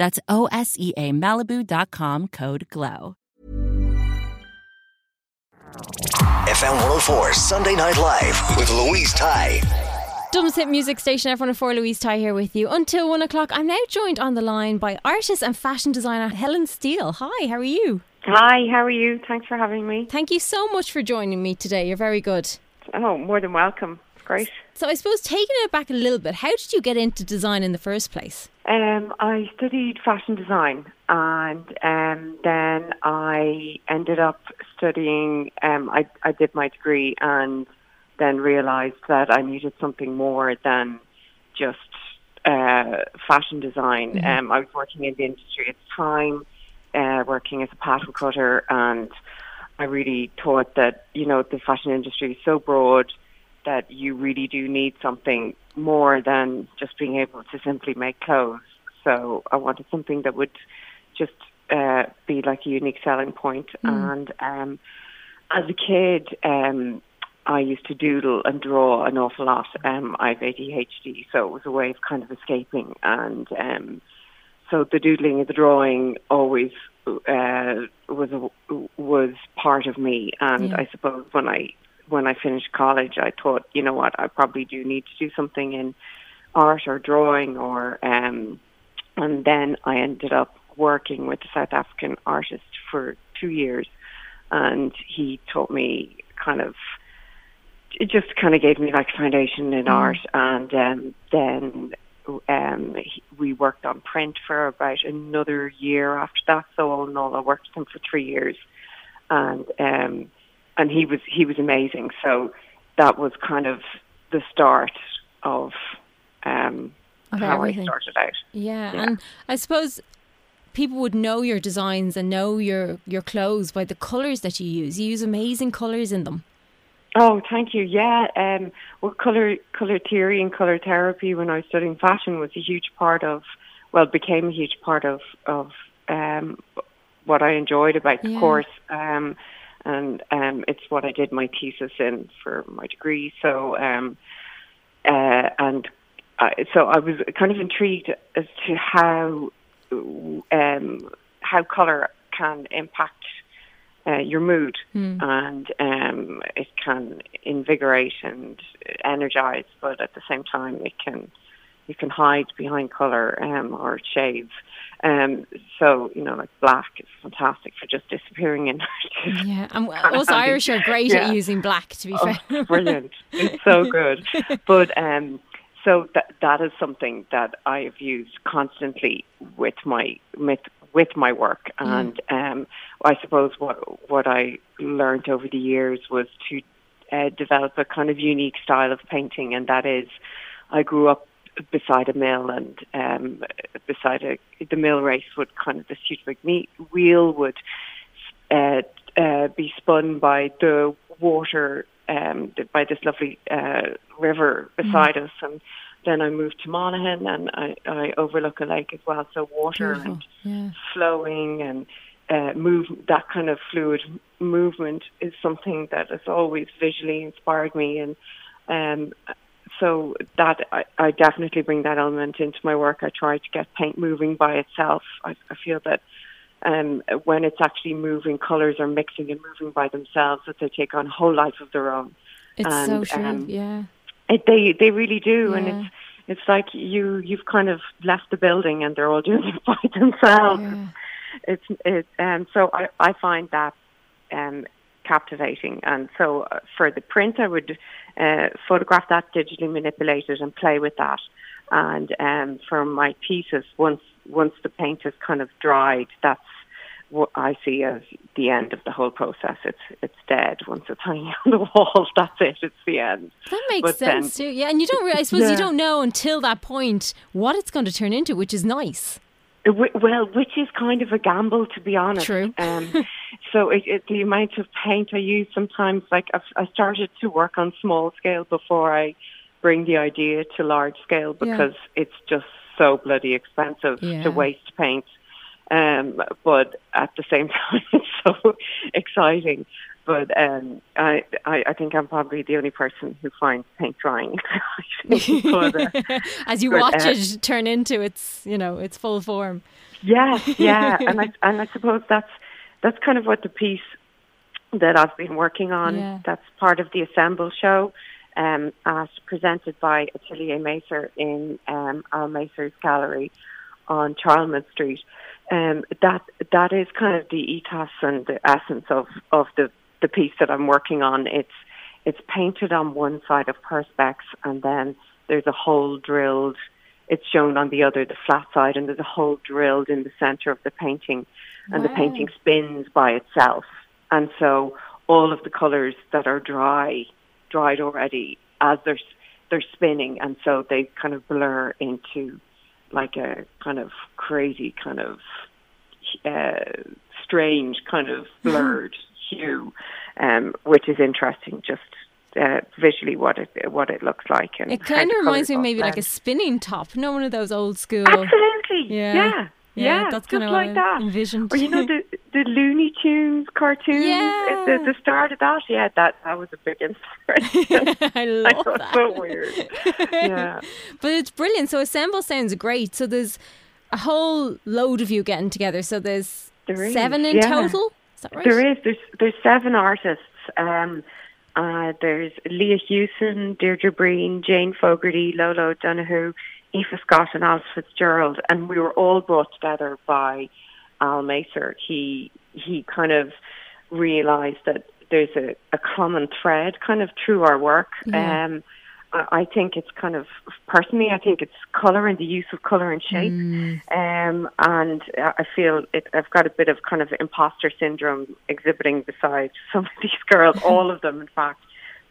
That's O S E A Malibu.com code GLOW. FM 104 Sunday Night Live with Louise Ty. Dublin's hit music station F104 Louise Ty here with you until one o'clock. I'm now joined on the line by artist and fashion designer Helen Steele. Hi, how are you? Hi, how are you? Thanks for having me. Thank you so much for joining me today. You're very good. Oh, more than welcome. Great. So I suppose taking it back a little bit, how did you get into design in the first place? Um, I studied fashion design and um, then I ended up studying, um, I, I did my degree and then realised that I needed something more than just uh, fashion design. Mm-hmm. Um, I was working in the industry at the time, uh, working as a pattern cutter, and I really thought that, you know, the fashion industry is so broad that you really do need something more than just being able to simply make clothes. So I wanted something that would just uh, be like a unique selling point. And um, as a kid, um, I used to doodle and draw an awful lot. Um, I have ADHD, so it was a way of kind of escaping. And um, so the doodling and the drawing always uh, was a, was part of me. And Yeah. I suppose when I when I finished college, I thought, you know what, I probably do need to do something in art or drawing or um and then I ended up working with a South African artist for two years. And he taught me kind of it just kind of gave me like a foundation in art. And um then um he, we worked on print for about another year after that. So all in all I worked with him for three years. And um and he was he was amazing. So that was kind of the start of um Of how everything. I started out. Yeah, Yeah. and I suppose people would know your designs and know your your clothes by the colours that you use. You use amazing colours in them. Oh, thank you. Yeah, um, well, color color theory and color therapy when I was studying fashion was a huge part of, well, became a huge part of of um, what I enjoyed about the Yeah. course, um, and um, it's what I did my thesis in for my degree. So, um, uh, and I, so I was kind of intrigued as to how um, how color can impact uh, your mood, and um, it can invigorate and energize, but at the same time, it can you can hide behind color um, or shades. Um, so you know, like black is fantastic for just disappearing in. Yeah, and us. Irish are great Yeah. at using black. To be Oh, fair, brilliant! It's so good. But um, so that is something that I have used constantly with my with with my work, and um, I suppose what what I learned over the years was to uh, develop a kind of unique style of painting, and that is, I grew up beside a mill, and um, beside a the mill race would kind of the huge big wheel would uh, uh, be spun by the water um, by this lovely uh, river beside us, and then I moved to Monaghan, and I, I overlook a lake as well, so water Beautiful, and yeah. flowing and uh, move that kind of fluid movement is something that has always visually inspired me, and um, so that I, I definitely bring that element into my work. I try to get paint moving by itself. I, I feel that um, when it's actually moving, colors are mixing and moving by themselves, that they take on a whole life of their own. It's and, so true. um, yeah. It, they they really do, and it's it's like you you've kind of left the building and they're all doing it by themselves. Yeah. It's it um so I I find that um captivating, and so uh, for the print I would uh, photograph that digitally manipulate it and play with that, and um for my pieces once once the paint is kind of dried, that's what I see as the end of the whole process. It's it's dead once it's hanging on the wall. That's it. It's the end. That makes But then- sense too. Yeah, and you don't really, I suppose Yeah. you don't know until that point what it's going to turn into, which is nice. Well, which is kind of a gamble, to be honest. True. Um, so it, it, the amount of paint I use sometimes, like I've, I started to work on small scale before I bring the idea to large scale Yeah. because it's just so bloody expensive Yeah. to waste paint. Um, but at the same time, it's so exciting. But um, I, I, I think I'm probably the only person who finds paint drying exciting. but, uh, As you But, watch uh, it turn into its, you know, its full form. Yeah, yeah, and I and I suppose that's that's kind of what the piece that I've been working on. Yeah. That's part of the Assemble show, um, as presented by Atelier Maser in um, Al Maser's gallery on Charlemont Street. Um, that that is kind of the ethos and the essence of of the the piece that I'm working on. It's it's painted on one side of perspex, and then there's a hole drilled it's shown on the other, the flat side, and there's a hole drilled in the center of the painting, and the painting spins by itself. And so all of the colors that are dry, dried already, as they're they're spinning, and so they kind of blur into like a kind of crazy kind of uh, strange kind of blurred hue, um, which is interesting. Just uh, visually, what it what it looks like, and It kind of reminds me maybe like a spinning top. No one of those old school. Absolutely. Yeah. Yeah. Yeah. that's kinda like I that. envisioned. Or you know the the Looney Tunes cartoons. Yeah. at The, the start of that. Yeah, that that was a big inspiration. I I love thought that. so weird. Yeah. But it's brilliant. So Assemble sounds great. So there's a whole load of you getting together. So there's There seven in yeah. total. Is that right? There is. There's there's seven artists. Um, uh, there's Leah Hewson, Deirdre Breen, Jane Fogarty, Lolo Donahue, Aoife Scott, and Alice Fitzgerald, and we were all brought together by Al Maser. He he kind of realised that there's a, a common thread kind of through our work. Yeah. Um, I think it's kind of personally, I think it's color and the use of color and shape. Um, and I feel it, I've got a bit of kind of imposter syndrome exhibiting beside some of these girls, all of them, in fact.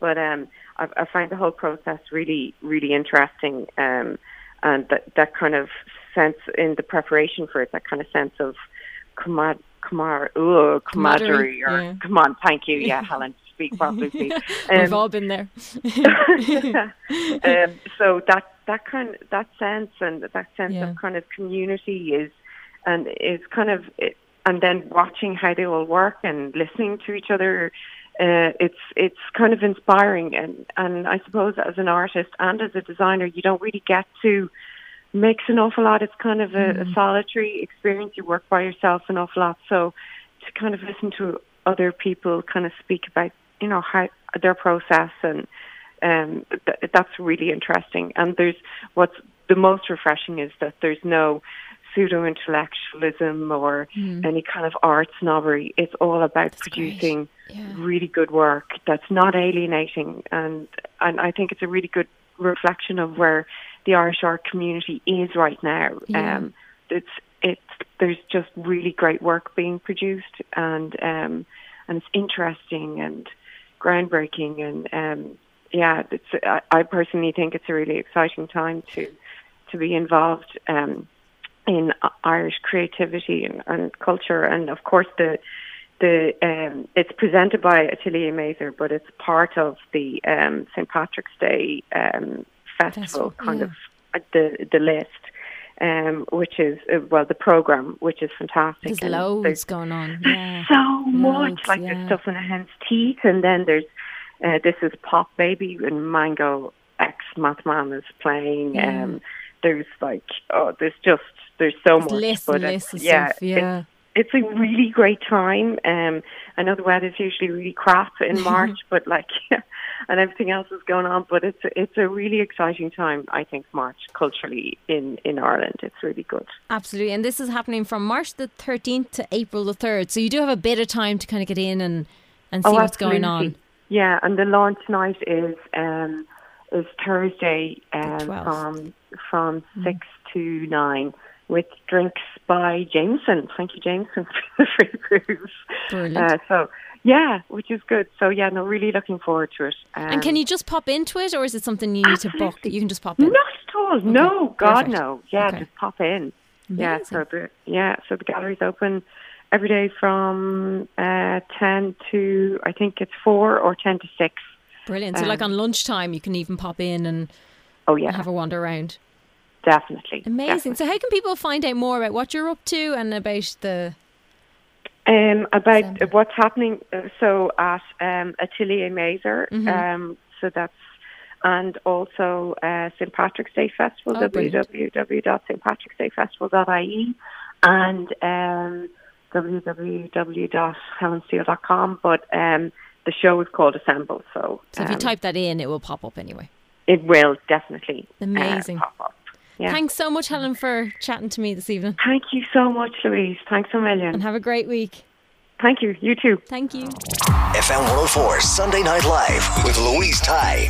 But um, I, I find the whole process really, really interesting. Um, and that, that kind of sense in the preparation for it, that kind of sense of comad, comar, ooh, camaraderie, or yeah. come on, thank you, yeah, Helen, speak properly, please. We've Um, all been there. um, so that that kind of, that sense and that sense Yeah. of kind of community is and is kind of it, and then watching how they all work and listening to each other uh, it's it's kind of inspiring and and I suppose as an artist and as a designer you don't really get to mix an awful lot. It's kind of a, a solitary experience. You work by yourself an awful lot. So to kind of listen to other people kind of speak about you know how their process and um, th- that's really interesting. And there's what's the most refreshing is that there's no pseudo intellectualism or any kind of art snobbery. It's all about producing Yeah. really good work that's not alienating, and and I think it's a really good reflection of where the Irish art community is right now. Yeah. Um, it's it's there's just really great work being produced, and um, and it's interesting and groundbreaking and um yeah it's I, I personally think it's a really exciting time to to be involved um in Irish creativity and, and culture and of course the the um it's presented by Atelier Maser but it's part of the um St Patrick's Day um festival Festival, kind yeah. of uh, the the list um, which is uh, well the program, which is fantastic. There's And loads there's going on. Yeah. so much. Like yeah. there's stuff in a hen's teeth, and then there's uh, this is Pop Baby and Mango X Mathman is playing. Yeah. Um, there's like oh, there's just there's so There's much. lists but it's- lists yeah, stuff. Yeah. it's a really great time. Um, I know the weather's usually really crap in March, but like, and everything else is going on. But it's a, it's a really exciting time. I think March culturally in in Ireland, it's really good. Absolutely. And this is happening from March the 13th to April the 3rd. So you do have a bit of time to kind of get in and, and see what's going on. Oh. Yeah, and the launch night is um, is Thursday um, from from Mm. six to nine with drinks by Jameson. Thank you, Jameson, for the free booze. Brilliant. Uh, so yeah, which is good. So yeah, no, really looking forward to it. Um, and can you just pop into it or is it something you need to book? You can just pop in. Not at all. No, God, perfect. no. Yeah, Okay. just pop in. Yeah, so the yeah, so the gallery's open every day from uh, ten to I think it's four or ten to six. Brilliant. So, like Um, on lunchtime, you can even pop in and Oh yeah, have a wander around. Definitely. Amazing. definitely. So, how can people find out more about what you're up to and about the. Um, about what's happening. uh, So at um, Atelier Maser, Mm-hmm. um, so that's and also uh, St Patrick's Day Festival, Oh, www.stpatricksdayfestival.ie, and um, www.helensteele.com. But um, the show is called Assemble, so, So, if you um, type that in, it will pop up anyway. it will definitely uh, Amazing. pop up. Yeah. Thanks so much, Helen, for chatting to me this evening. Thank you so much, Louise. Thanks a million. And have a great week. Thank you. You too. Thank you. FM 104 Sunday Night Live with Louise Ty.